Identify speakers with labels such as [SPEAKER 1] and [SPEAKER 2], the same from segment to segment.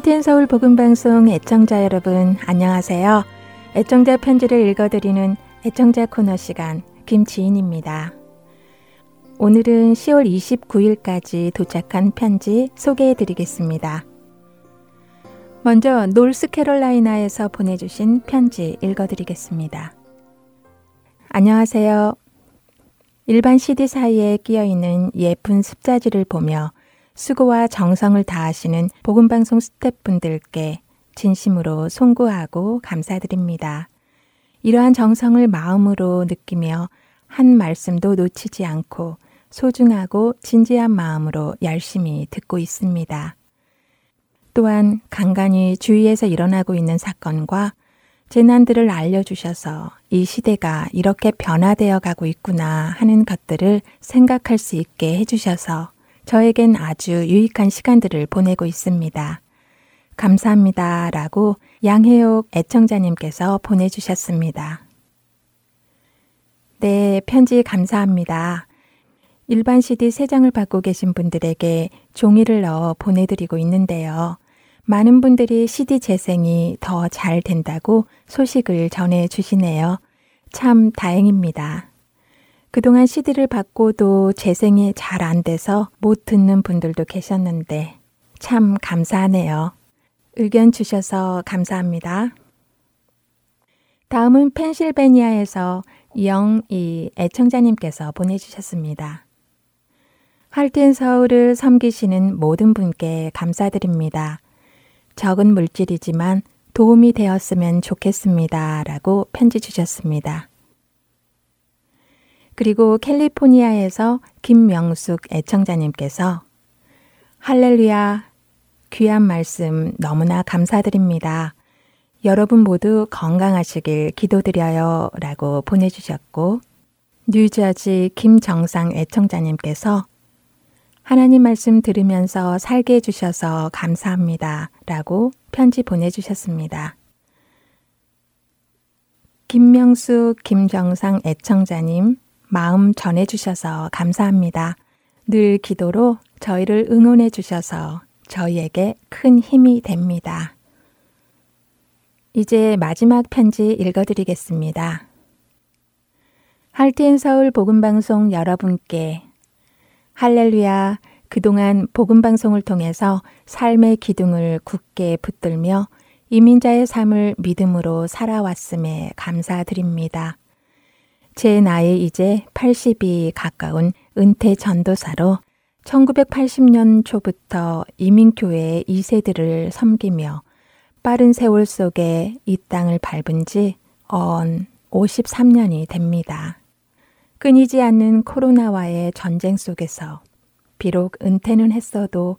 [SPEAKER 1] 할텐 서울 복음 방송 애청자 여러분 안녕하세요. 애청자 편지를 읽어드리는 애청자 코너 시간 김지인입니다. 오늘은 10월 29일까지 도착한 편지 소개해 드리겠습니다. 먼저 노스캐롤라이나에서 보내주신 편지 읽어드리겠습니다. 안녕하세요. 일반 CD 사이에 끼어 있는 예쁜 습자지를 보며 수고와 정성을 다하시는 복음방송 스태프분들께 진심으로 송구하고 감사드립니다. 이러한 정성을 마음으로 느끼며 한 말씀도 놓치지 않고 소중하고 진지한 마음으로 열심히 듣고 있습니다. 또한 간간히 주위에서 일어나고 있는 사건과 재난들을 알려주셔서 이 시대가 이렇게 변화되어 가고 있구나 하는 것들을 생각할 수 있게 해주셔서 저에겐 아주 유익한 시간들을 보내고 있습니다. 감사합니다. 라고 양혜옥 애청자님께서 보내주셨습니다. 네, 편지 감사합니다. 일반 CD 3장을 받고 계신 분들에게 종이를 넣어 보내드리고 있는데요. 많은 분들이 CD 재생이 더 잘 된다고 소식을 전해 주시네요. 참 다행입니다. 그동안 CD를 받고도 재생이 잘 안 돼서 못 듣는 분들도 계셨는데 참 감사하네요. 의견 주셔서 감사합니다. 다음은 펜실베니아에서 영이 애청자님께서 보내주셨습니다. 할텐 서울을 섬기시는 모든 분께 감사드립니다. 적은 물질이지만 도움이 되었으면 좋겠습니다. 라고 편지 주셨습니다. 그리고 캘리포니아에서 김명숙 애청자님께서 할렐루야 귀한 말씀 너무나 감사드립니다. 여러분 모두 건강하시길 기도드려요 라고 보내주셨고 뉴저지 김정상 애청자님께서 하나님 말씀 들으면서 살게 해주셔서 감사합니다 라고 편지 보내주셨습니다. 김명숙 김정상 애청자님 마음 전해주셔서 감사합니다. 늘 기도로 저희를 응원해 주셔서 저희에게 큰 힘이 됩니다. 이제 마지막 편지 읽어드리겠습니다. 할티엔 서울 복음방송 여러분께 할렐루야 그동안 복음방송을 통해서 삶의 기둥을 굳게 붙들며 이민자의 삶을 믿음으로 살아왔음에 감사드립니다. 제 나이 이제 80이 가까운 은퇴 전도사로 1980년 초부터 이민교회 2세들을 섬기며 빠른 세월 속에 이 땅을 밟은 지 언 53년이 됩니다. 끊이지 않는 코로나와의 전쟁 속에서 비록 은퇴는 했어도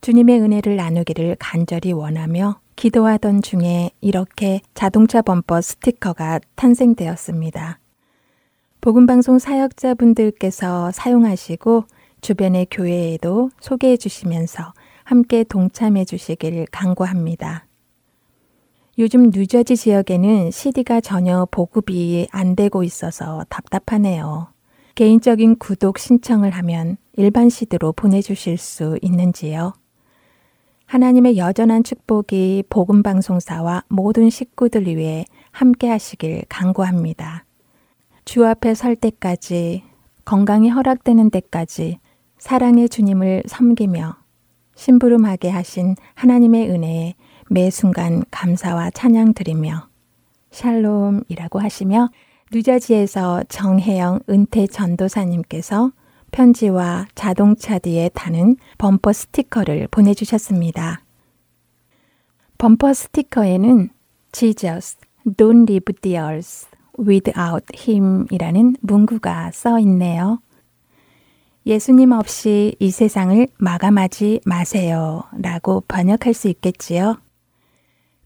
[SPEAKER 1] 주님의 은혜를 나누기를 간절히 원하며 기도하던 중에 이렇게 자동차 범퍼 스티커가 탄생되었습니다. 복음방송 사역자분들께서 사용하시고 주변의 교회에도 소개해 주시면서 함께 동참해 주시길 강구합니다. 요즘 뉴저지 지역에는 CD가 전혀 보급이 안 되고 있어서 답답하네요. 개인적인 구독 신청을 하면 일반 CD로 보내주실 수 있는지요? 하나님의 여전한 축복이 복음방송사와 모든 식구들 위해 함께 하시길 강구합니다. 주 앞에 설 때까지 건강이 허락되는 때까지 사랑의 주님을 섬기며 심부름하게 하신 하나님의 은혜에 매 순간 감사와 찬양 드리며 샬롬이라고 하시며 뉴저지에서 정혜영 은퇴 전도사님께서 편지와 자동차 뒤에 다는 범퍼 스티커를 보내주셨습니다. 범퍼 스티커에는 Jesus, don't leave the earth without him 이라는 문구가 써 있네요. 예수님 없이 이 세상을 마감하지 마세요. 라고 번역할 수 있겠지요?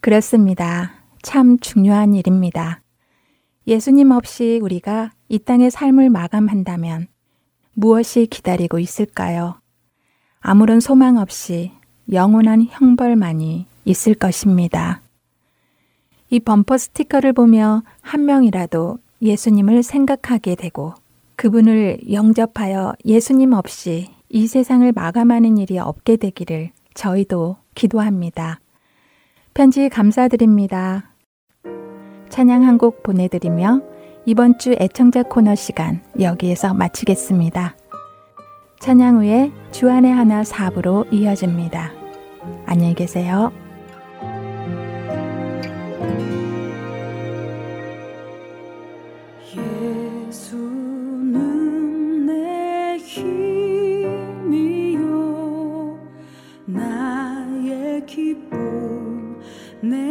[SPEAKER 1] 그렇습니다. 참 중요한 일입니다. 예수님 없이 우리가 이 땅의 삶을 마감한다면 무엇이 기다리고 있을까요? 아무런 소망 없이 영원한 형벌만이 있을 것입니다. 이 범퍼 스티커를 보며 한 명이라도 예수님을 생각하게 되고 그분을 영접하여 예수님 없이 이 세상을 마감하는 일이 없게 되기를 저희도 기도합니다.
[SPEAKER 2] 편지 감사드립니다. 찬양 한 곡 보내드리며 이번 주 애청자 코너 시간 여기에서 마치겠습니다. 찬양 후에 주안의 하나 사부로 이어집니다. 안녕히 계세요.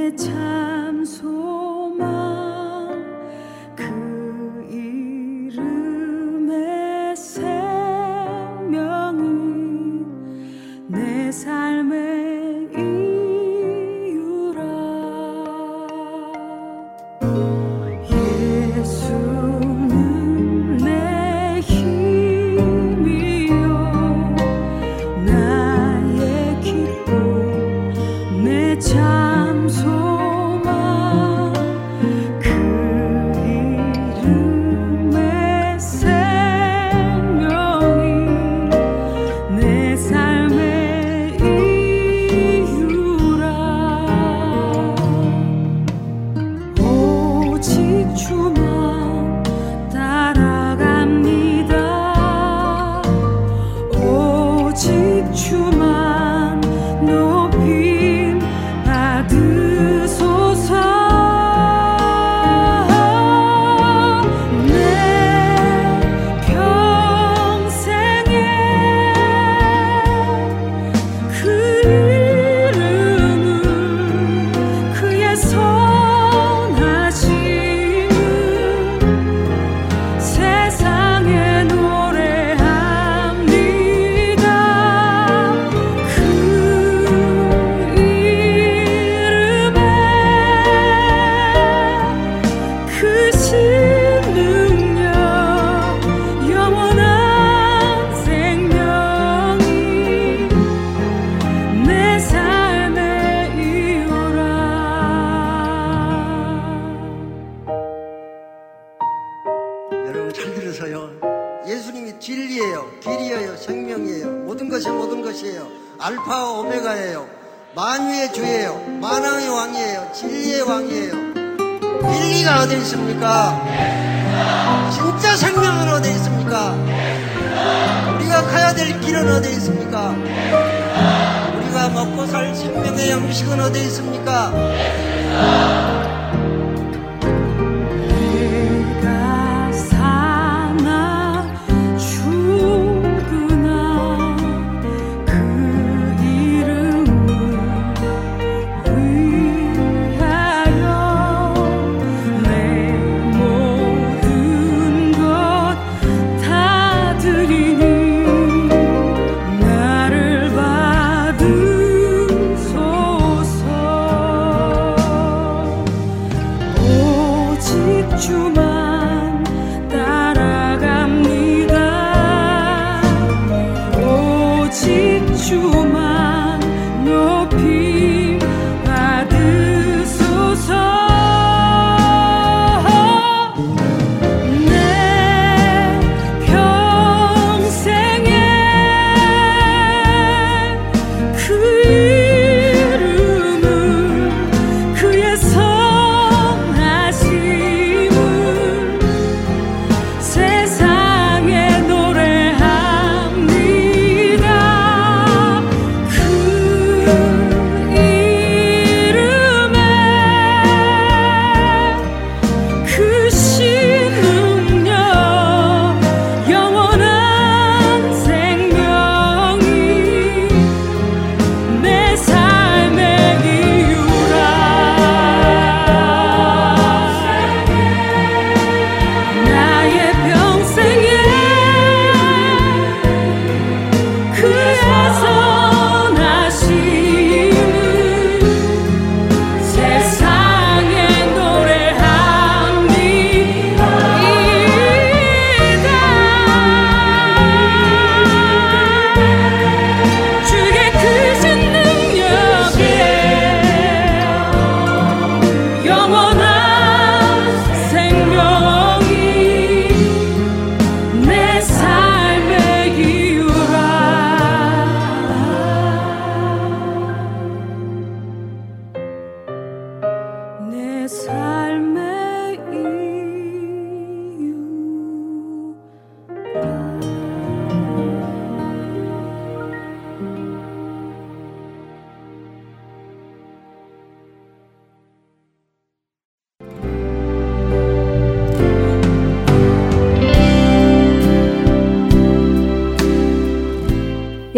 [SPEAKER 1] 참소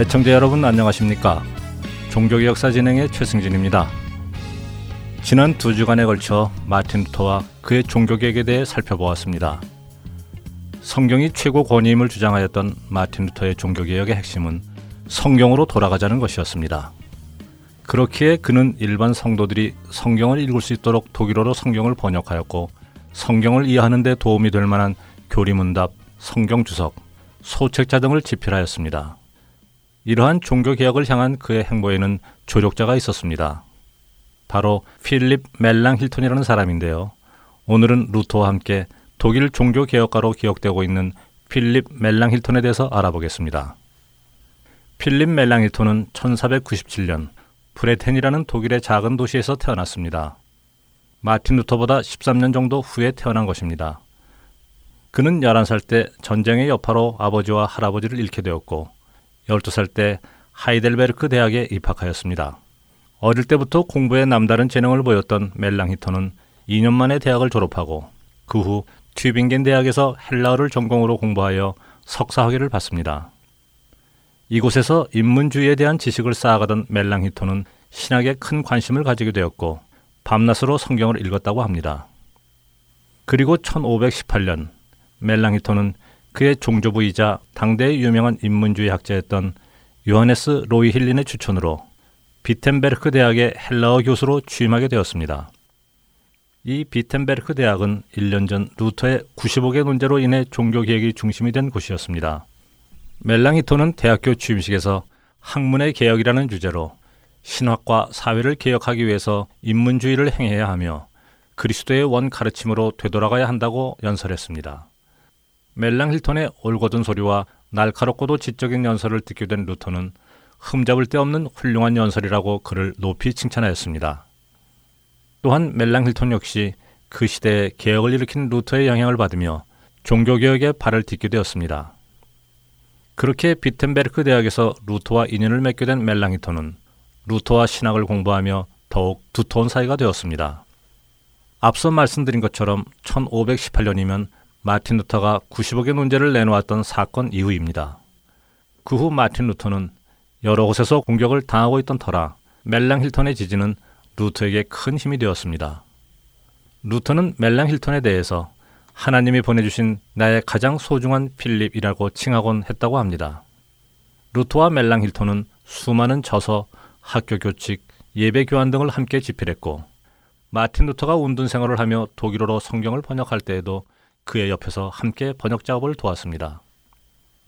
[SPEAKER 3] 애청자 여러분 안녕하십니까? 종교개 역사 진행의 최승진입니다. 지난 두 주간에 걸쳐 마틴 루터와 그의 종교개혁에 대해 살펴보았습니다. 성경이 최고 권위임을 주장하였던 마틴 루터의 종교개혁의 핵심은 성경으로 돌아가자는 것이었습니다. 그렇기에 그는 일반 성도들이 성경을 읽을 수 있도록 독일어로 성경을 번역하였고 성경을 이해하는 데 도움이 될 만한 교리문답, 성경주석, 소책자 등을 집필하였습니다. 이러한 종교 개혁을 향한 그의 행보에는 조력자가 있었습니다. 바로 필립 멜랑히톤이라는 사람인데요. 오늘은 루터와 함께 독일 종교 개혁가로 기억되고 있는 필립 멜랑히톤에 대해서 알아보겠습니다. 필립 멜랑히톤은 1497년 브레텐이라는 독일의 작은 도시에서 태어났습니다. 마틴 루터보다 13년 정도 후에 태어난 것입니다. 그는 11살 때 전쟁의 여파로 아버지와 할아버지를 잃게 되었고 12살 때 하이델베르크 대학에 입학하였습니다. 어릴 때부터 공부에 남다른 재능을 보였던 멜랑히터는 2년 만에 대학을 졸업하고 그 후 튜빙겐 대학에서 헬라어를 전공으로 공부하여 석사학위를 받습니다. 이곳에서 인문주의에 대한 지식을 쌓아가던 멜랑히토는 신학에 큰 관심을 가지게 되었고 밤낮으로 성경을 읽었다고 합니다. 그리고 1518년 멜랑히톤은 그의 종조부이자 당대의 유명한 인문주의 학자였던 요하네스 로이힐린의 추천으로 비텐베르크 대학의 헬라어 교수로 취임하게 되었습니다. 이 비텐베르크 대학은 1년 전 루터의 95개 논제로 인해 종교 개혁이 중심이 된 곳이었습니다. 멜랑히톤은 대학교 취임식에서 학문의 개혁이라는 주제로 신학과 사회를 개혁하기 위해서 인문주의를 행해야 하며 그리스도의 원 가르침으로 되돌아가야 한다고 연설했습니다. 멜랑히톤의 올곧은 소리와 날카롭고도 지적인 연설을 듣게 된 루터는 흠잡을 데 없는 훌륭한 연설이라고 그를 높이 칭찬하였습니다. 또한 멜랑히톤 역시 그 시대에 개혁을 일으킨 루터의 영향을 받으며 종교개혁에 발을 딛게 되었습니다. 그렇게 비텐베르크 대학에서 루터와 인연을 맺게 된 멜랑히톤은 루터와 신학을 공부하며 더욱 두터운 사이가 되었습니다. 앞서 말씀드린 것처럼 1518년이면 마틴 루터가 95개의 논제를 내놓았던 사건 이후입니다. 그 후 마틴 루터는 여러 곳에서 공격을 당하고 있던 터라 멜랑히톤의 지지는 루터에게 큰 힘이 되었습니다. 루터는 멜랑히톤에 대해서 하나님이 보내주신 나의 가장 소중한 필립이라고 칭하곤 했다고 합니다. 루터와 멜랑히톤은 수많은 저서, 학교 교칙, 예배 교환 등을 함께 집필했고 마틴 루터가 은둔 생활을 하며 독일어로 성경을 번역할 때에도 그의 옆에서 함께 번역 작업을 도왔습니다.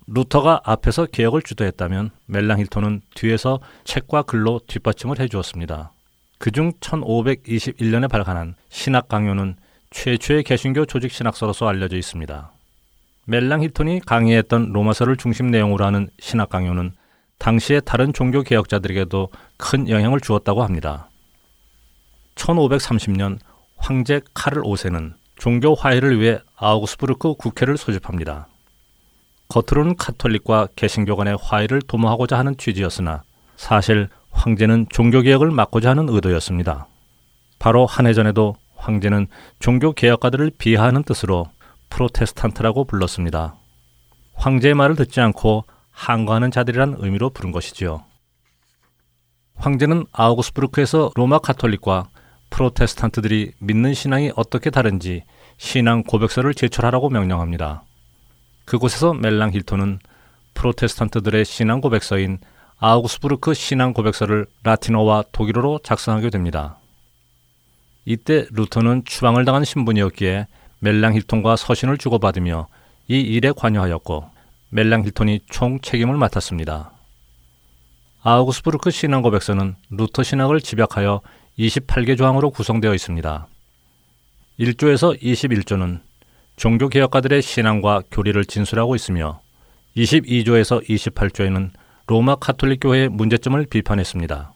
[SPEAKER 3] 루터가 앞에서 개혁을 주도했다면 멜랑히톤은 뒤에서 책과 글로 뒷받침을 해주었습니다. 그중 1521년에 발간한 신학 강요는 최초의 개신교 조직 신학서로서 알려져 있습니다. 멜랑 힐톤이 강의했던 로마서를 중심 내용으로 하는 신학 강요는 당시의 다른 종교 개혁자들에게도 큰 영향을 주었다고 합니다. 1530년 황제 카를 5세는 종교 화해를 위해 아우구스부르크 국회를 소집합니다. 겉으로는 카톨릭과 개신교 간의 화해를 도모하고자 하는 취지였으나 사실 황제는 종교개혁을 막고자 하는 의도였습니다. 바로 한 해 전에도 황제는 종교개혁가들을 비하하는 뜻으로 프로테스탄트라고 불렀습니다. 황제의 말을 듣지 않고 항거하는 자들이란 의미로 부른 것이지요. 황제는 아우구스부르크에서 로마 카톨릭과 프로테스탄트들이 믿는 신앙이 어떻게 다른지 신앙 고백서를 제출하라고 명령합니다. 그곳에서 멜랑히톤은 프로테스탄트들의 신앙 고백서인 아우구스부르크 신앙 고백서를 라틴어와 독일어로 작성하게 됩니다. 이때 루터는 추방을 당한 신분이었기에 멜랑히톤과 서신을 주고받으며 이 일에 관여하였고 멜랑히톤이 총 책임을 맡았습니다. 아우구스부르크 신앙 고백서는 루터 신학을 집약하여 28개 조항으로 구성되어 있습니다. 1조에서 21조는 종교 개혁가들의 신앙과 교리를 진술하고 있으며 22조에서 28조에는 로마 카톨릭 교회의 문제점을 비판했습니다.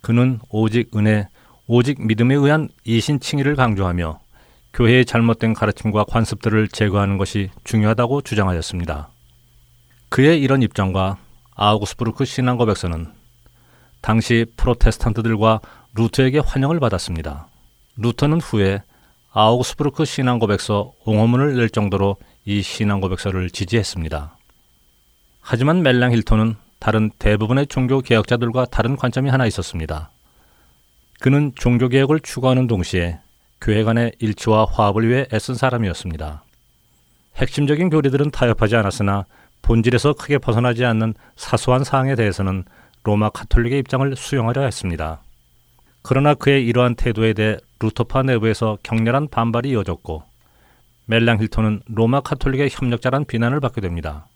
[SPEAKER 3] 그는 오직 은혜, 오직 믿음에 의한 이신 칭의를 강조하며 교회의 잘못된 가르침과 관습들을 제거하는 것이 중요하다고 주장하였습니다. 그의 이런 입장과 아우구스부르크 신앙 고백서는 당시 프로테스탄트들과 루터에게 환영을 받았습니다. 루터는 후에 아우구스부르크 신앙 고백서 옹호문을 낼 정도로 이 신앙 고백서를 지지했습니다. 하지만 멜랑 힐톤은 다른 대부분의 종교 개혁자들과 다른 관점이 하나 있었습니다. 그는 종교 개혁을 추구하는 동시에 교회 간의 일치와 화합을 위해 애쓴 사람이었습니다. 핵심적인 교리들은 타협하지 않았으나 본질에서 크게 벗어나지 않는 사소한 사항에 대해서는 로마 카톨릭의 입장을 수용하려 했습니다. 그러나 그의 이러한 태도에 대해 루터파 내부에서 격렬한 반발이 이어졌고 멜랑히톤은 로마 카톨릭의 협력자란 비난을 받게 됩니다.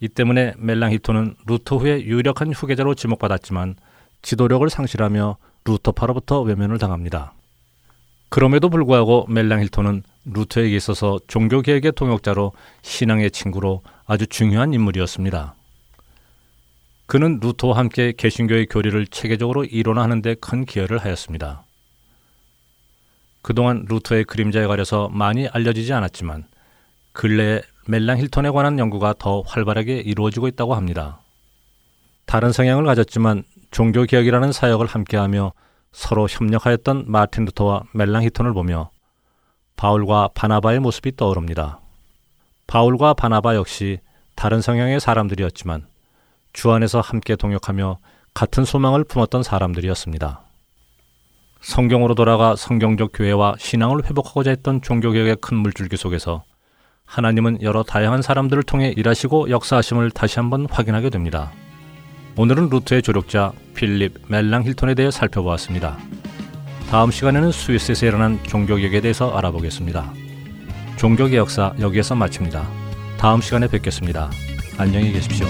[SPEAKER 3] 이 때문에 멜랑히톤은 루터 후의 유력한 후계자로 지목받았지만 지도력을 상실하며 루터파로부터 외면을 당합니다. 그럼에도 불구하고 멜랑히톤은 루터에게 있어서 종교개혁의 동역자로 신앙의 친구로 아주 중요한 인물이었습니다. 그는 루터와 함께 개신교의 교리를 체계적으로 이론화하는 데 큰 기여를 하였습니다. 그동안 루터의 그림자에 가려서 많이 알려지지 않았지만 근래에 멜랑 힐톤에 관한 연구가 더 활발하게 이루어지고 있다고 합니다. 다른 성향을 가졌지만 종교개혁이라는 사역을 함께하며 서로 협력하였던 마틴 루터와 멜랑 히톤을 보며 바울과 바나바의 모습이 떠오릅니다. 바울과 바나바 역시 다른 성향의 사람들이었지만 주 안에서 함께 동역하며 같은 소망을 품었던 사람들이었습니다. 성경으로 돌아가 성경적 교회와 신앙을 회복하고자 했던 종교개혁의 큰 물줄기 속에서 하나님은 여러 다양한 사람들을 통해 일하시고 역사하심을 다시 한번 확인하게 됩니다. 오늘은 루트의 조력자 필립 멜랑 힐톤에 대해 살펴보았습니다. 다음 시간에는 스위스에서 일어난 종교개혁에 대해서 알아보겠습니다. 종교개 역사 여기에서 마칩니다. 다음 시간에 뵙겠습니다. 안녕히 계십시오.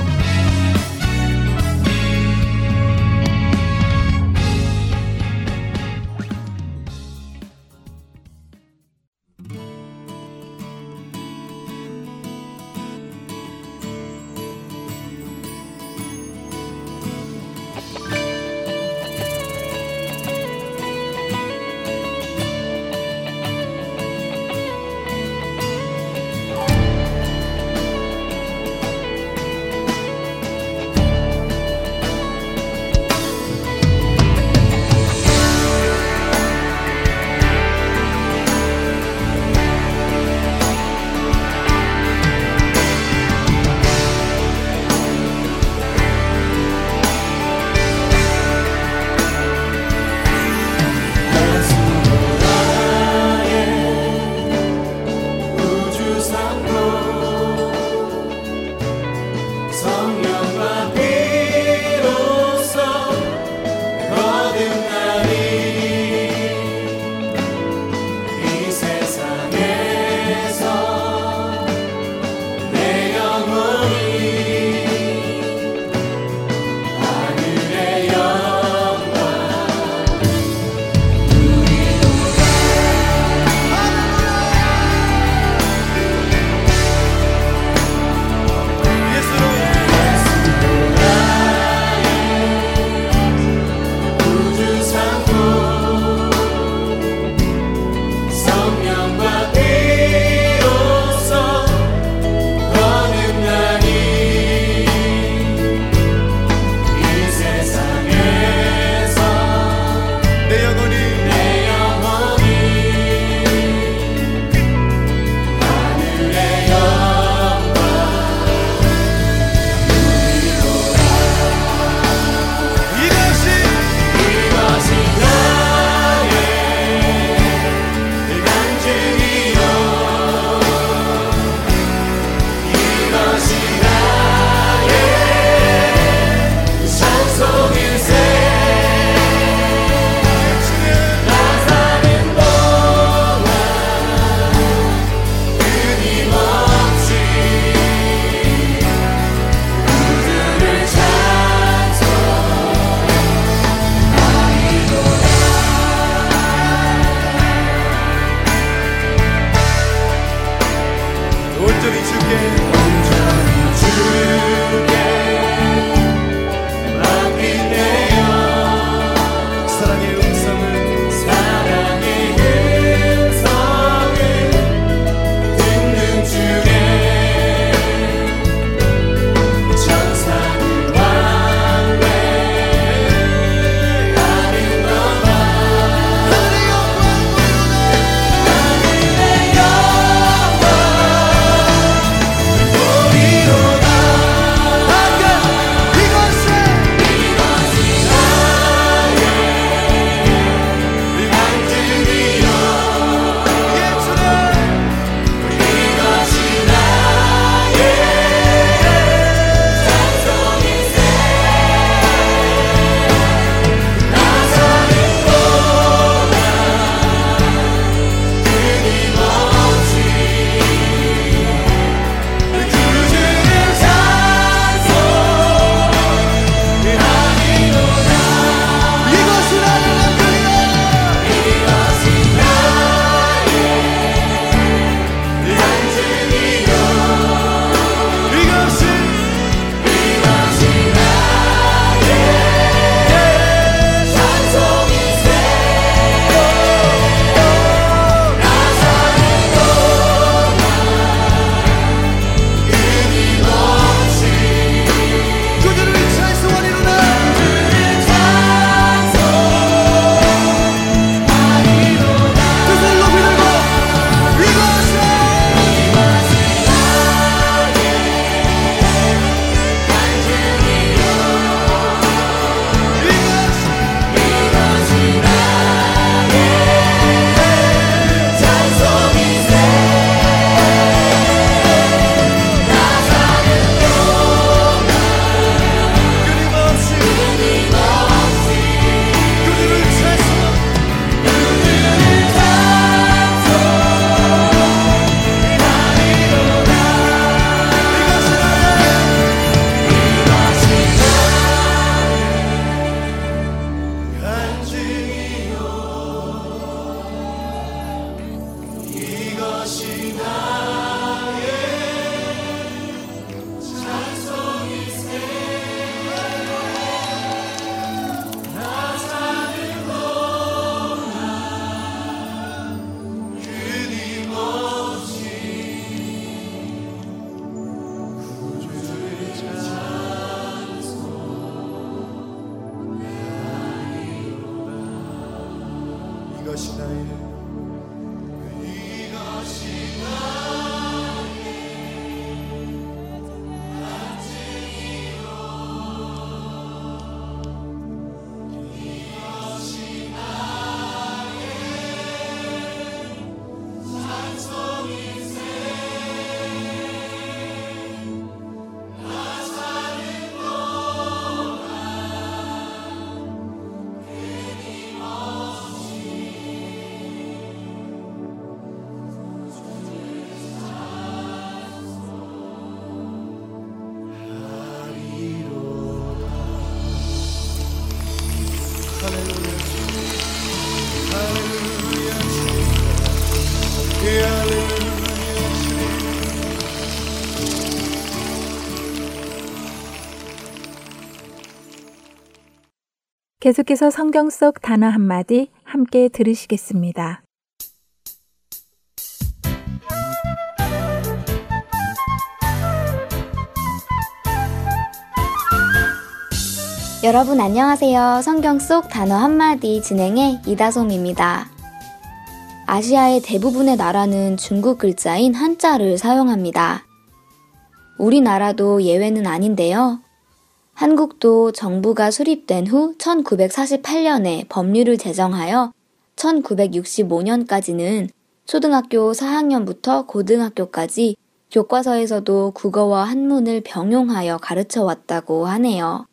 [SPEAKER 1] 계속해서 성경 속 단어 한마디 함께 들으시겠습니다.
[SPEAKER 4] 여러분 안녕하세요. 성경 속 단어 한마디 진행의 이다솜입니다. 아시아의 대부분의 나라는 중국 글자인 한자를 사용합니다. 우리나라도 예외는 아닌데요. 한국도 정부가 수립된 후 1948년에 법률을 제정하여 1965년까지는 초등학교 4학년부터 고등학교까지 교과서에서도 국어와 한문을 병용하여 가르쳐 왔다고 하네요.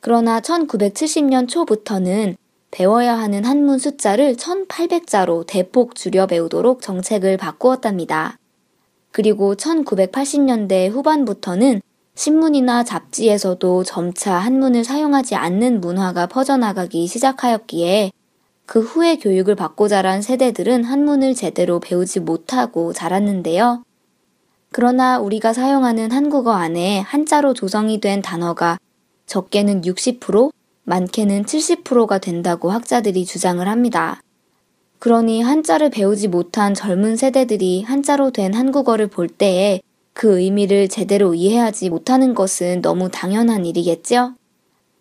[SPEAKER 4] 그러나 1970년 초부터는 배워야 하는 한문 숫자를 1800자로 대폭 줄여 배우도록 정책을 바꾸었답니다. 그리고 1980년대 후반부터는 신문이나 잡지에서도 점차 한문을 사용하지 않는 문화가 퍼져나가기 시작하였기에 그 후에 교육을 받고 자란 세대들은 한문을 제대로 배우지 못하고 자랐는데요. 그러나 우리가 사용하는 한국어 안에 한자로 조성이 된 단어가 적게는 60%, 많게는 70%가 된다고 학자들이 주장을 합니다. 그러니 한자를 배우지 못한 젊은 세대들이 한자로 된 한국어를 볼 때에 그 의미를 제대로 이해하지 못하는 것은 너무 당연한 일이겠죠?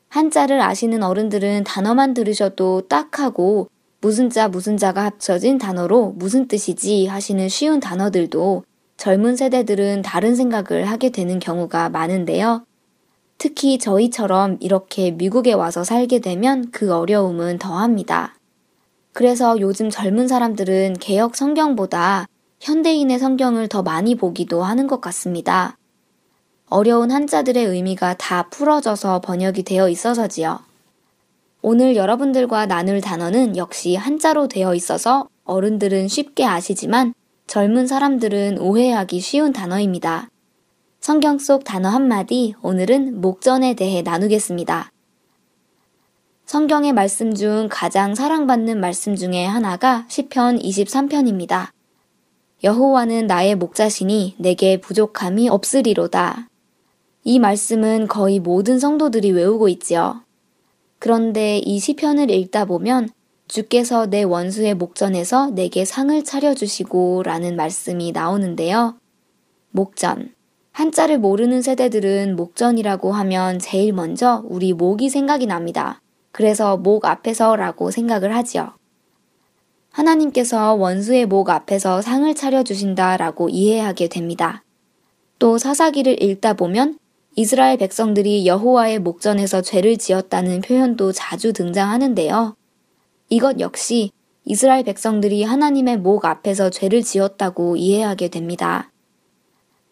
[SPEAKER 4] 한자를 아시는 어른들은 단어만 들으셔도 딱 하고 무슨 자 무슨 자가 합쳐진 단어로 무슨 뜻이지 하시는 쉬운 단어들도 젊은 세대들은 다른 생각을 하게 되는 경우가 많은데요. 특히 저희처럼 이렇게 미국에 와서 살게 되면 그 어려움은 더합니다. 그래서 요즘 젊은 사람들은 개혁 성경보다 현대인의 성경을 더 많이 보기도 하는 것 같습니다. 어려운 한자들의 의미가 다 풀어져서 번역이 되어 있어서지요. 오늘 여러분들과 나눌 단어는 역시 한자로 되어 있어서 어른들은 쉽게 아시지만 젊은 사람들은 오해하기 쉬운 단어입니다. 성경 속 단어 한마디 오늘은 목전에 대해 나누겠습니다. 성경의 말씀 중 가장 사랑받는 말씀 중에 하나가 시편 23편입니다. 여호와는 나의 목자시니 내게 부족함이 없으리로다. 이 말씀은 거의 모든 성도들이 외우고 있지요. 그런데 이 시편을 읽다 보면 주께서 내 원수의 목전에서 내게 상을 차려주시고 라는 말씀이 나오는데요. 목전. 한자를 모르는 세대들은 목전이라고 하면 제일 먼저 우리 목이 생각이 납니다. 그래서 목 앞에서 라고 생각을 하지요. 하나님께서 원수의 목 앞에서 상을 차려주신다라고 이해하게 됩니다. 또 사사기를 읽다 보면 이스라엘 백성들이 여호와의 목전에서 죄를 지었다는 표현도 자주 등장하는데요. 이것 역시 이스라엘 백성들이 하나님의 목 앞에서 죄를 지었다고 이해하게 됩니다.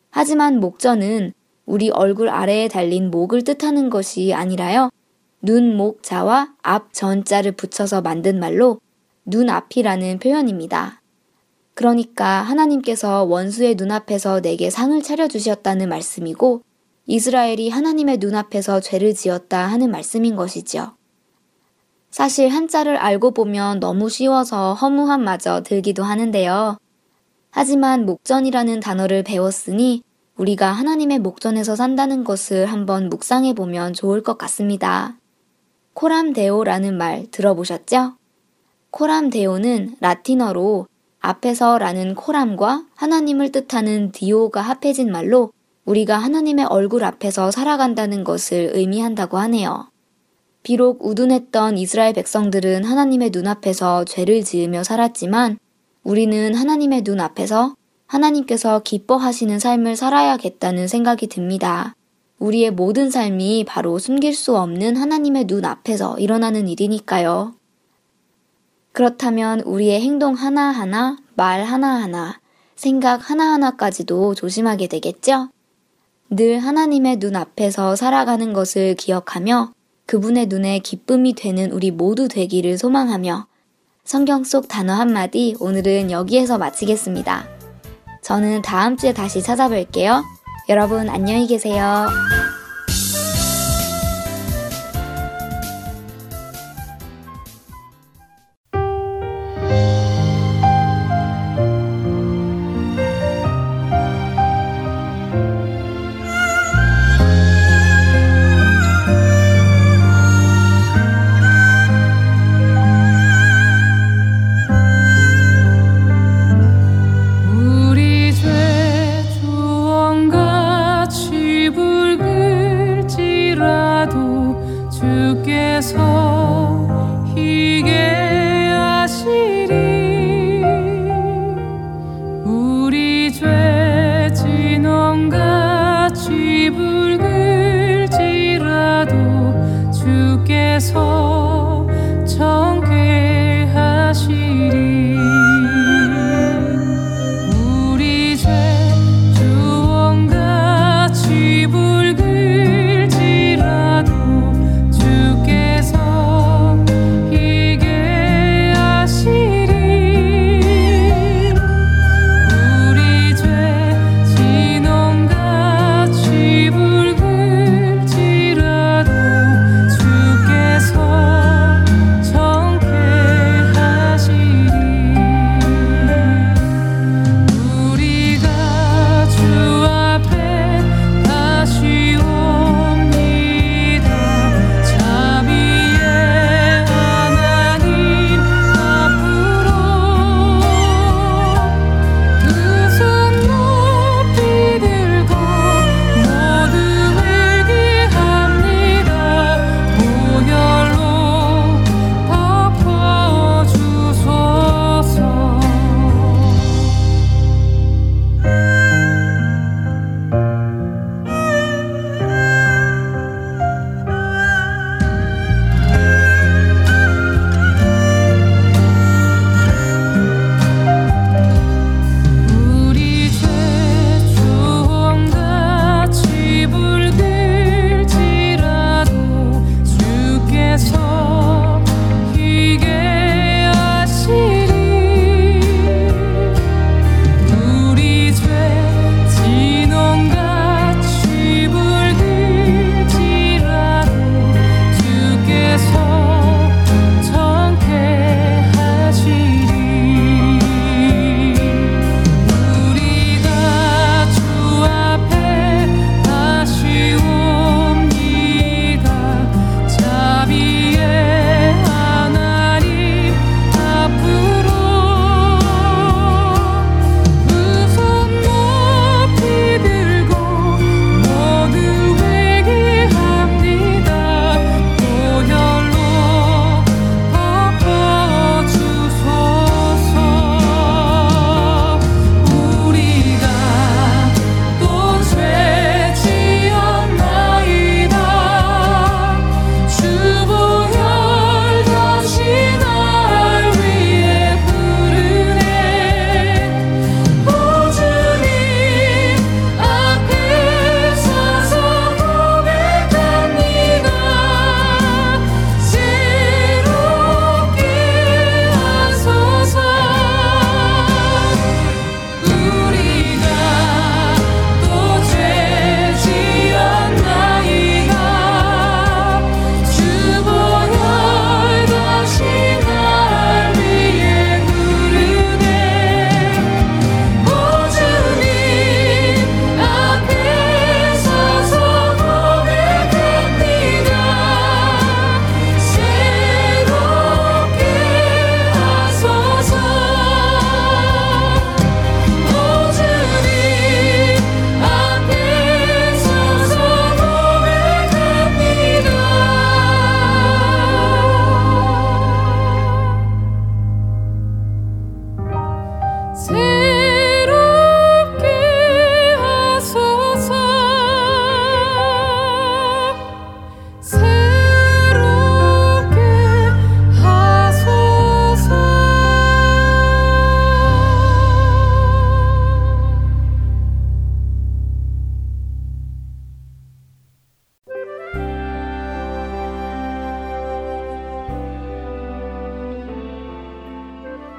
[SPEAKER 4] 하지만 목전은 우리 얼굴 아래에 달린 목을 뜻하는 것이 아니라요. 눈, 목, 자와 앞, 전 자를 붙여서 만든 말로 눈앞이라는 표현입니다. 그러니까 하나님께서 원수의 눈앞에서 내게 상을 차려주셨다는 말씀이고 이스라엘이 하나님의 눈앞에서 죄를 지었다 하는 말씀인 것이지요. 사실 한자를 알고 보면 너무 쉬워서 허무함마저 들기도 하는데요. 하지만 목전이라는 단어를 배웠으니 우리가 하나님의 목전에서 산다는 것을 한번 묵상해 보면 좋을 것 같습니다. 코람데오라는 말 들어보셨죠? 코람 데오는 라틴어로 앞에서라는 코람과 하나님을 뜻하는 디오가 합해진 말로 우리가 하나님의 얼굴 앞에서 살아간다는 것을 의미한다고 하네요.
[SPEAKER 2] 비록 우둔했던 이스라엘 백성들은 하나님의 눈앞에서 죄를 지으며 살았지만 우리는 하나님의 눈앞에서 하나님께서 기뻐하시는 삶을 살아야겠다는 생각이 듭니다. 우리의 모든 삶이 바로 숨길 수 없는 하나님의 눈 앞에서 일어나는 일이니까요. 그렇다면 우리의 행동 하나하나, 말 하나하나, 생각 하나하나까지도 조심하게 되겠죠? 늘 하나님의 눈 앞에서 살아가는 것을 기억하며 그분의 눈에 기쁨이 되는 우리 모두 되기를 소망하며 성경 속 단어 한마디 오늘은 여기에서 마치겠습니다. 저는 다음 주에 다시 찾아뵐게요. 여러분 안녕히 계세요.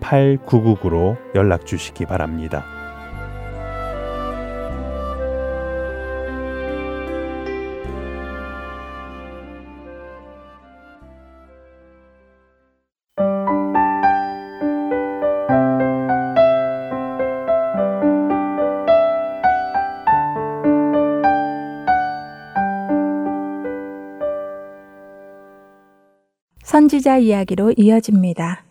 [SPEAKER 5] 602-866-8999로 연락 주시기 바랍니다.
[SPEAKER 1] 선지자 이야기로 이어집니다.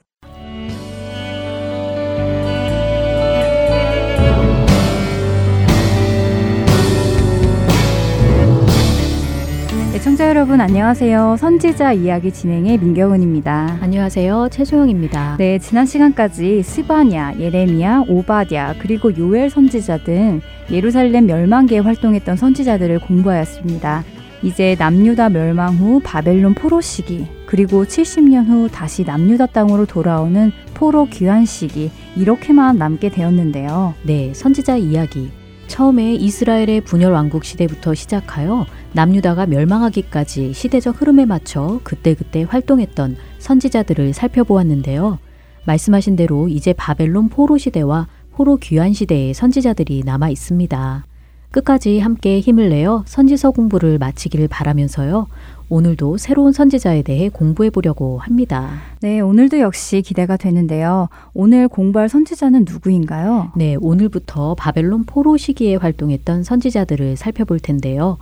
[SPEAKER 6] 청자 여러분 안녕하세요. 선지자 이야기 진행의 민경은입니다.
[SPEAKER 7] 안녕하세요. 최소영입니다.
[SPEAKER 6] 네, 지난 시간까지 스바냐, 예레미야, 오바댜 그리고 요엘 선지자 등 예루살렘 멸망기에 활동했던 선지자들을 공부하였습니다. 이제 남유다 멸망 후 바벨론 포로 시기, 그리고 70년 후 다시 남유다 땅으로 돌아오는 포로 귀환 시기, 이렇게만 남게 되었는데요.
[SPEAKER 7] 네, 선지자 이야기. 처음에 이스라엘의 분열 왕국 시대부터 시작하여 남유다가 멸망하기까지 시대적 흐름에 맞춰 그때그때 활동했던 선지자들을 살펴보았는데요. 말씀하신 대로 이제 바벨론 포로 시대와 포로 귀환 시대의 선지자들이 남아 있습니다. 끝까지 함께 힘을 내어 선지서 공부를 마치기를 바라면서요. 오늘도 새로운 선지자에 대해 공부해 보려고 합니다.
[SPEAKER 6] 네, 오늘도 역시 기대가 되는데요. 오늘 공부할 선지자는 누구인가요?
[SPEAKER 7] 네, 오늘부터 바벨론 포로 시기에 활동했던 선지자들을 살펴볼 텐데요.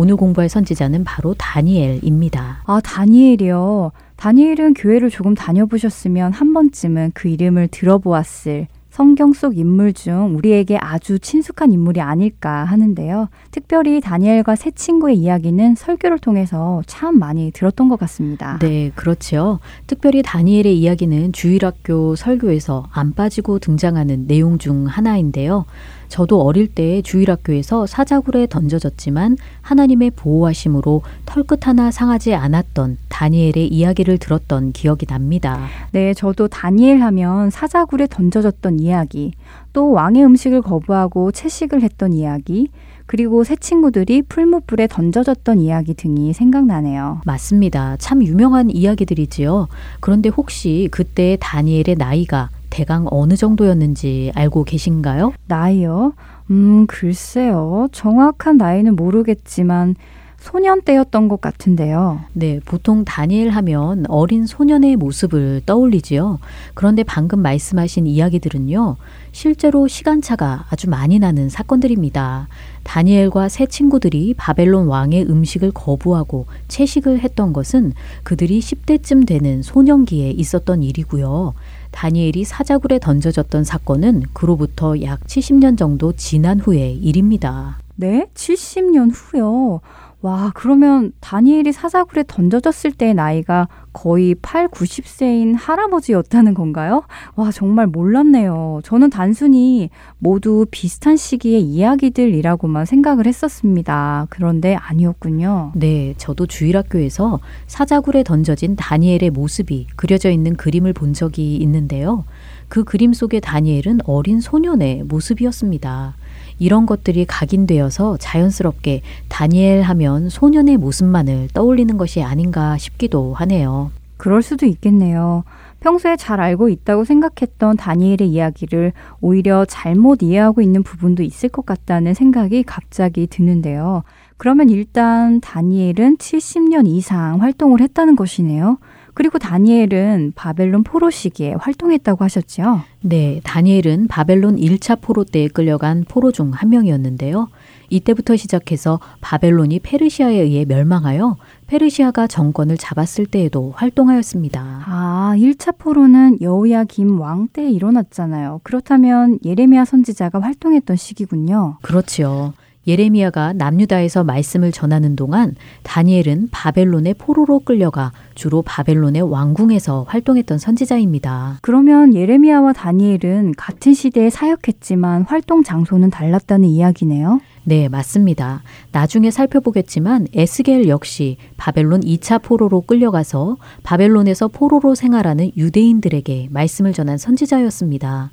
[SPEAKER 7] 오늘 공부할 선지자는 바로 다니엘입니다.
[SPEAKER 6] 아, 다니엘이요. 다니엘은 교회를 조금 다녀보셨으면 한 번쯤은 그 이름을 들어보았을 성경 속 인물 중 우리에게 아주 친숙한 인물이 아닐까 하는데요. 특별히 다니엘과 세 친구의 이야기는 설교를 통해서 참 많이 들었던 것 같습니다.
[SPEAKER 7] 네, 그렇죠. 특별히 다니엘의 이야기는 주일학교 설교에서 안 빠지고 등장하는 내용 중 하나인데요. 저도 어릴 때 주일학교에서 사자굴에 던져졌지만 하나님의 보호하심으로 털끝 하나 상하지 않았던 다니엘의 이야기를 들었던 기억이 납니다.
[SPEAKER 6] 네, 저도 다니엘 하면 사자굴에 던져졌던 이야기, 또 왕의 음식을 거부하고 채식을 했던 이야기, 그리고 새 친구들이 풀무불에 던져졌던 이야기 등이 생각나네요.
[SPEAKER 7] 맞습니다. 참 유명한 이야기들이지요. 그런데 혹시 그때 다니엘의 나이가 대강 어느 정도였는지 알고 계신가요?
[SPEAKER 6] 나이요? 음, 글쎄요. 정확한 나이는 모르겠지만 소년 때였던 것 같은데요.
[SPEAKER 7] 네, 보통 다니엘 하면 어린 소년의 모습을 떠올리지요. 그런데 방금 말씀하신 이야기들은요, 실제로 시간차가 아주 많이 나는 사건들입니다. 다니엘과 새 친구들이 바벨론 왕의 음식을 거부하고 채식을 했던 것은 그들이 10대쯤 되는 소년기에 있었던 일이고요. 다니엘이 사자굴에 던져졌던 사건은 그로부터 약 70년 정도 지난 후의 일입니다.
[SPEAKER 6] 네? 70년 후요. 와, 그러면 다니엘이 사자굴에 던져졌을 때의 나이가 거의 8, 90세인 할아버지였다는 건가요? 와, 정말 몰랐네요. 저는 단순히 모두 비슷한 시기의 이야기들이라고만 생각을 했었습니다. 그런데 아니었군요.
[SPEAKER 7] 네, 저도 주일학교에서 사자굴에 던져진 다니엘의 모습이 그려져 있는 그림을 본 적이 있는데요. 그 그림 속의 다니엘은 어린 소년의 모습이었습니다. 이런 것들이 각인되어서 자연스럽게 다니엘 하면 소년의 모습만을 떠올리는 것이 아닌가 싶기도 하네요.
[SPEAKER 6] 그럴 수도 있겠네요. 평소에 잘 알고 있다고 생각했던 다니엘의 이야기를 오히려 잘못 이해하고 있는 부분도 있을 것 같다는 생각이 갑자기 드는데요. 그러면 일단 다니엘은 70년 이상 활동을 했다는 것이네요. 그리고 다니엘은 바벨론 포로 시기에 활동했다고 하셨죠?
[SPEAKER 7] 네, 다니엘은 바벨론 1차 포로 때에 끌려간 포로 중 한 명이었는데요. 이때부터 시작해서 바벨론이 페르시아에 의해 멸망하여 페르시아가 정권을 잡았을 때에도 활동하였습니다.
[SPEAKER 6] 아, 1차 포로는 여우야 김왕때 일어났잖아요. 그렇다면 예레미야 선지자가 활동했던 시기군요.
[SPEAKER 7] 그렇지요. 예레미야가 남유다에서 말씀을 전하는 동안 다니엘은 바벨론의 포로로 끌려가 주로 바벨론의 왕궁에서 활동했던 선지자입니다.
[SPEAKER 6] 그러면 예레미야와 다니엘은 같은 시대에 사역했지만 활동 장소는 달랐다는 이야기네요.
[SPEAKER 7] 네, 맞습니다. 나중에 살펴보겠지만 에스겔 역시 바벨론 2차 포로로 끌려가서 바벨론에서 포로로 생활하는 유대인들에게 말씀을 전한 선지자였습니다.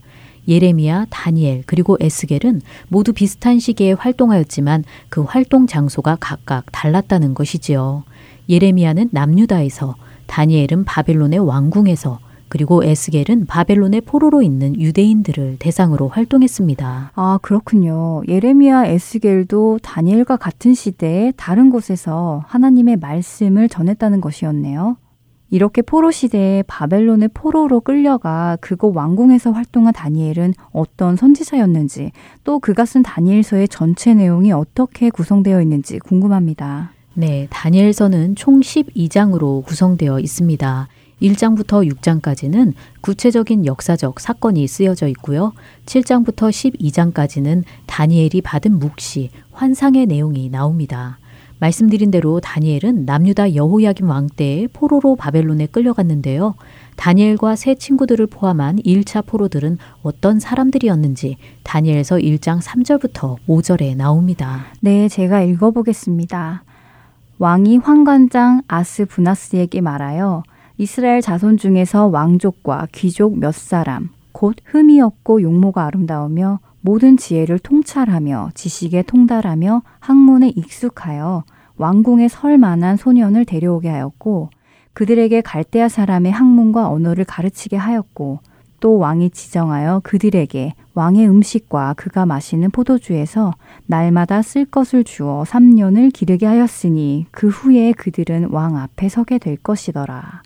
[SPEAKER 7] 예레미야, 다니엘, 그리고 에스겔은 모두 비슷한 시기에 활동하였지만 그 활동 장소가 각각 달랐다는 것이지요. 예레미야는 남유다에서, 다니엘은 바벨론의 왕궁에서, 그리고 에스겔은 바벨론의 포로로 있는 유대인들을 대상으로 활동했습니다.
[SPEAKER 6] 아, 그렇군요. 예레미야, 에스겔도 다니엘과 같은 시대에 다른 곳에서 하나님의 말씀을 전했다는 것이었네요. 이렇게 포로 시대에 바벨론의 포로로 끌려가 그곳 왕궁에서 활동한 다니엘은 어떤 선지자였는지 또 그가 쓴 다니엘서의 전체 내용이 어떻게 구성되어 있는지 궁금합니다.
[SPEAKER 7] 네, 다니엘서는 총 12장으로 구성되어 있습니다. 1장부터 6장까지는 구체적인 역사적 사건이 쓰여져 있고요. 7장부터 12장까지는 다니엘이 받은 묵시, 환상의 내용이 나옵니다. 말씀드린 대로 다니엘은 남유다 여호야김 왕 때에 포로로 바벨론에 끌려갔는데요. 다니엘과 세 친구들을 포함한 1차 포로들은 어떤 사람들이었는지 다니엘서 1장 3절부터 5절에 나옵니다.
[SPEAKER 6] 네, 제가 읽어보겠습니다. 왕이 환관장 아스 부나스에게 말하여 이스라엘 자손 중에서 왕족과 귀족 몇 사람, 곧 흠이 없고 용모가 아름다우며 모든 지혜를 통찰하며 지식에 통달하며 학문에 익숙하여 왕궁에 설 만한 소년을 데려오게 하였고 그들에게 갈대아 사람의 학문과 언어를 가르치게 하였고 또 왕이 지정하여 그들에게 왕의 음식과 그가 마시는 포도주에서 날마다 쓸 것을 주어 3년을 기르게 하였으니 그 후에 그들은 왕 앞에 서게 될 것이더라.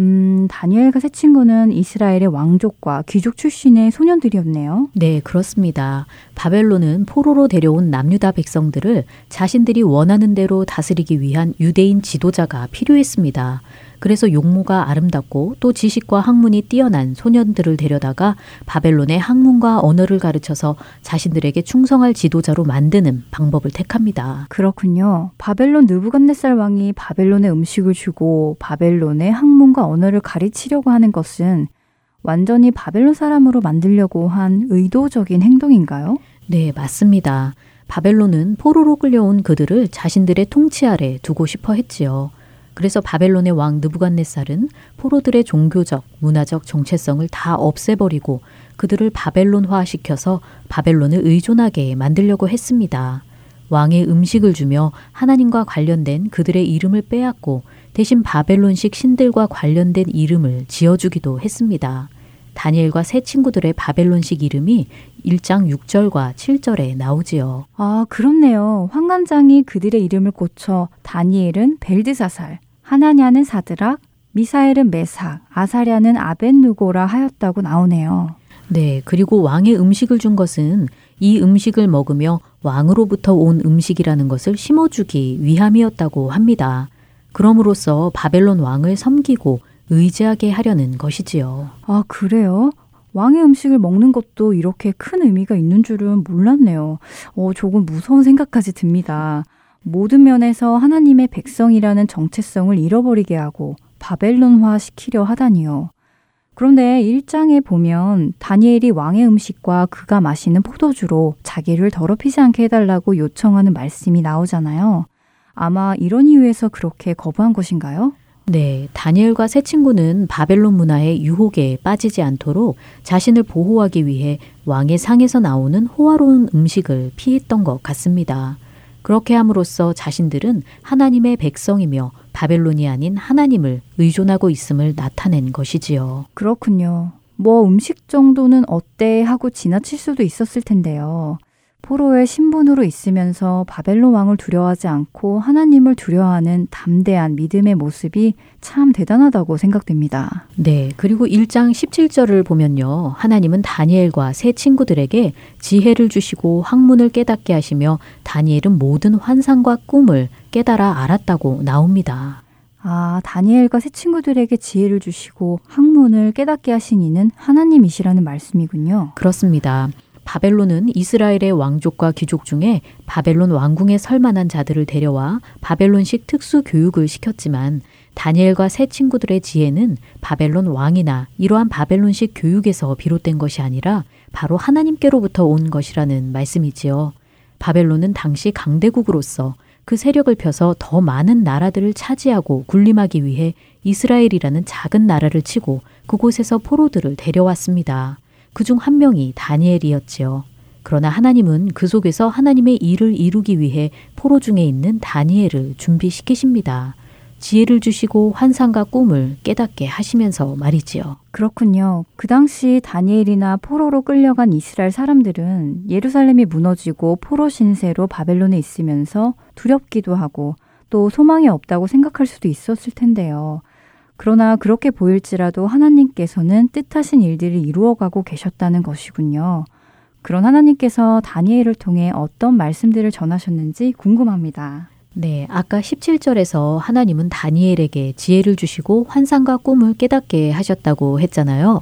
[SPEAKER 6] 음, 다니엘과 세 친구는 이스라엘의 왕족과 귀족 출신의 소년들이었네요.
[SPEAKER 7] 네, 그렇습니다. 바벨론은 포로로 데려온 남유다 백성들을 자신들이 원하는 대로 다스리기 위한 유대인 지도자가 필요했습니다. 그래서 용모가 아름답고 또 지식과 학문이 뛰어난 소년들을 데려다가 바벨론의 학문과 언어를 가르쳐서 자신들에게 충성할 지도자로 만드는 방법을 택합니다.
[SPEAKER 6] 그렇군요. 바벨론 느부갓네살 왕이 바벨론의 음식을 주고 바벨론의 학문과 언어를 가르치려고 하는 것은 완전히 바벨론 사람으로 만들려고 한 의도적인 행동인가요?
[SPEAKER 7] 네, 맞습니다. 바벨론은 포로로 끌려온 그들을 자신들의 통치 아래 두고 싶어 했지요. 그래서 바벨론의 왕 느부갓네살은 포로들의 종교적, 문화적 정체성을 다 없애버리고 그들을 바벨론화 시켜서 바벨론을 의존하게 만들려고 했습니다. 왕의 음식을 주며 하나님과 관련된 그들의 이름을 빼앗고 대신 바벨론식 신들과 관련된 이름을 지어주기도 했습니다. 다니엘과 세 친구들의 바벨론식 이름이 1장 6절과 7절에 나오지요.
[SPEAKER 6] 아, 그렇네요. 황관장이 그들의 이름을 고쳐 다니엘은 벨드사살, 하나냐는 사드락, 미사엘은 메삭, 아사랴는 아벤누고라 하였다고 나오네요.
[SPEAKER 7] 네, 그리고 왕의 음식을 준 것은 이 음식을 먹으며 왕으로부터 온 음식이라는 것을 심어주기 위함이었다고 합니다. 그럼으로써 바벨론 왕을 섬기고 의지하게 하려는 것이지요.
[SPEAKER 6] 아, 그래요? 왕의 음식을 먹는 것도 이렇게 큰 의미가 있는 줄은 몰랐네요. 어, 조금 무서운 생각까지 듭니다. 모든 면에서 하나님의 백성이라는 정체성을 잃어버리게 하고 바벨론화 시키려 하다니요. 그런데 1장에 보면 다니엘이 왕의 음식과 그가 마시는 포도주로 자기를 더럽히지 않게 해달라고 요청하는 말씀이 나오잖아요. 아마 이런 이유에서 그렇게 거부한 것인가요?
[SPEAKER 7] 네, 다니엘과 새 친구는 바벨론 문화의 유혹에 빠지지 않도록 자신을 보호하기 위해 왕의 상에서 나오는 호화로운 음식을 피했던 것 같습니다. 그렇게 함으로써 자신들은 하나님의 백성이며 바벨론이 아닌 하나님을 의존하고 있음을 나타낸 것이지요.
[SPEAKER 6] 그렇군요. 뭐 음식 정도는 어때 하고 지나칠 수도 있었을 텐데요. 포로의 신분으로 있으면서 바벨론 왕을 두려워하지 않고 하나님을 두려워하는 담대한 믿음의 모습이 참 대단하다고 생각됩니다.
[SPEAKER 7] 네. 그리고 1장 17절을 보면요. 하나님은 다니엘과 세 친구들에게 지혜를 주시고 학문을 깨닫게 하시며 다니엘은 모든 환상과 꿈을 깨달아 알았다고 나옵니다.
[SPEAKER 6] 아, 다니엘과 새 친구들에게 지혜를 주시고 학문을 깨닫게 하신 이는 하나님이시라는 말씀이군요.
[SPEAKER 7] 그렇습니다. 바벨론은 이스라엘의 왕족과 귀족 중에 바벨론 왕궁에 설 만한 자들을 데려와 바벨론식 특수 교육을 시켰지만 다니엘과 새 친구들의 지혜는 바벨론 왕이나 이러한 바벨론식 교육에서 비롯된 것이 아니라 바로 하나님께로부터 온 것이라는 말씀이지요. 바벨론은 당시 강대국으로서 그 세력을 펴서 더 많은 나라들을 차지하고 군림하기 위해 이스라엘이라는 작은 나라를 치고 그곳에서 포로들을 데려왔습니다. 그 중 한 명이 다니엘이었지요. 그러나 하나님은 그 속에서 하나님의 일을 이루기 위해 포로 중에 있는 다니엘을 준비시키십니다. 지혜를 주시고 환상과 꿈을 깨닫게 하시면서 말이지요.
[SPEAKER 6] 그렇군요. 그 당시 다니엘이나 포로로 끌려간 이스라엘 사람들은 예루살렘이 무너지고 포로 신세로 바벨론에 있으면서 두렵기도 하고 또 소망이 없다고 생각할 수도 있었을 텐데요. 그러나 그렇게 보일지라도 하나님께서는 뜻하신 일들을 이루어가고 계셨다는 것이군요. 그런 하나님께서 다니엘을 통해 어떤 말씀들을 전하셨는지 궁금합니다.
[SPEAKER 7] 네, 아까 17절에서 하나님은 다니엘에게 지혜를 주시고 환상과 꿈을 깨닫게 하셨다고 했잖아요.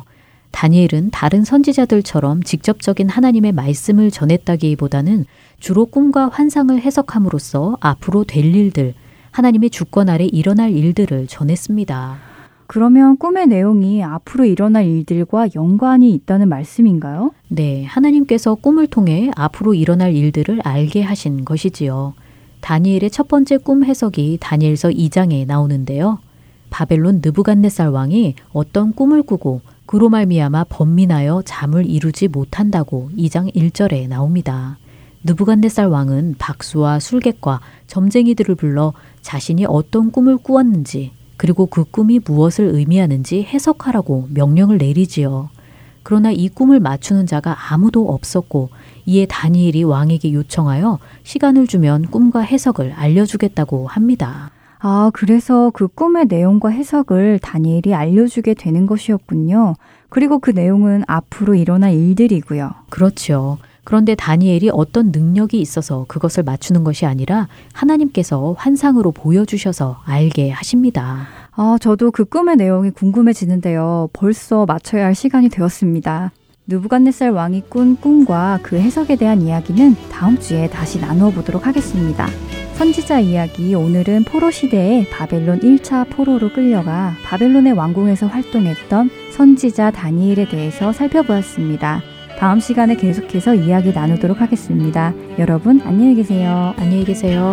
[SPEAKER 7] 다니엘은 다른 선지자들처럼 직접적인 하나님의 말씀을 전했다기보다는 주로 꿈과 환상을 해석함으로써 앞으로 될 일들, 하나님의 주권 아래 일어날 일들을 전했습니다.
[SPEAKER 6] 그러면 꿈의 내용이 앞으로 일어날 일들과 연관이 있다는 말씀인가요?
[SPEAKER 7] 네, 하나님께서 꿈을 통해 앞으로 일어날 일들을 알게 하신 것이지요. 다니엘의 첫 번째 꿈 해석이 다니엘서 2장에 나오는데요. 바벨론 느부갓네살 왕이 어떤 꿈을 꾸고 그로 말미암아 번민하여 잠을 이루지 못한다고 2장 1절에 나옵니다. 느부갓네살 왕은 박수와 술객과 점쟁이들을 불러 자신이 어떤 꿈을 꾸었는지 그리고 그 꿈이 무엇을 의미하는지 해석하라고 명령을 내리지요. 그러나 이 꿈을 맞추는 자가 아무도 없었고 이에 다니엘이 왕에게 요청하여 시간을 주면 꿈과 해석을 알려주겠다고 합니다.
[SPEAKER 6] 아, 그래서 그 꿈의 내용과 해석을 다니엘이 알려주게 되는 것이었군요. 그리고 그 내용은 앞으로 일어날 일들이고요.
[SPEAKER 7] 그렇죠. 그런데 다니엘이 어떤 능력이 있어서 그것을 맞추는 것이 아니라 하나님께서 환상으로 보여주셔서 알게 하십니다.
[SPEAKER 6] 아, 저도 그 꿈의 내용이 궁금해지는데요. 벌써 맞춰야 할 시간이 되었습니다. 누부갓네살 왕이 꾼 꿈과 그 해석에 대한 이야기는 다음 주에 다시 나누어 보도록 하겠습니다. 선지자 이야기 오늘은 포로 시대에 바벨론 1차 포로로 끌려가 바벨론의 왕궁에서 활동했던 선지자 다니엘에 대해서 살펴보았습니다. 다음 시간에 계속해서 이야기 나누도록 하겠습니다. 여러분 안녕히 계세요.
[SPEAKER 7] 안녕히 계세요.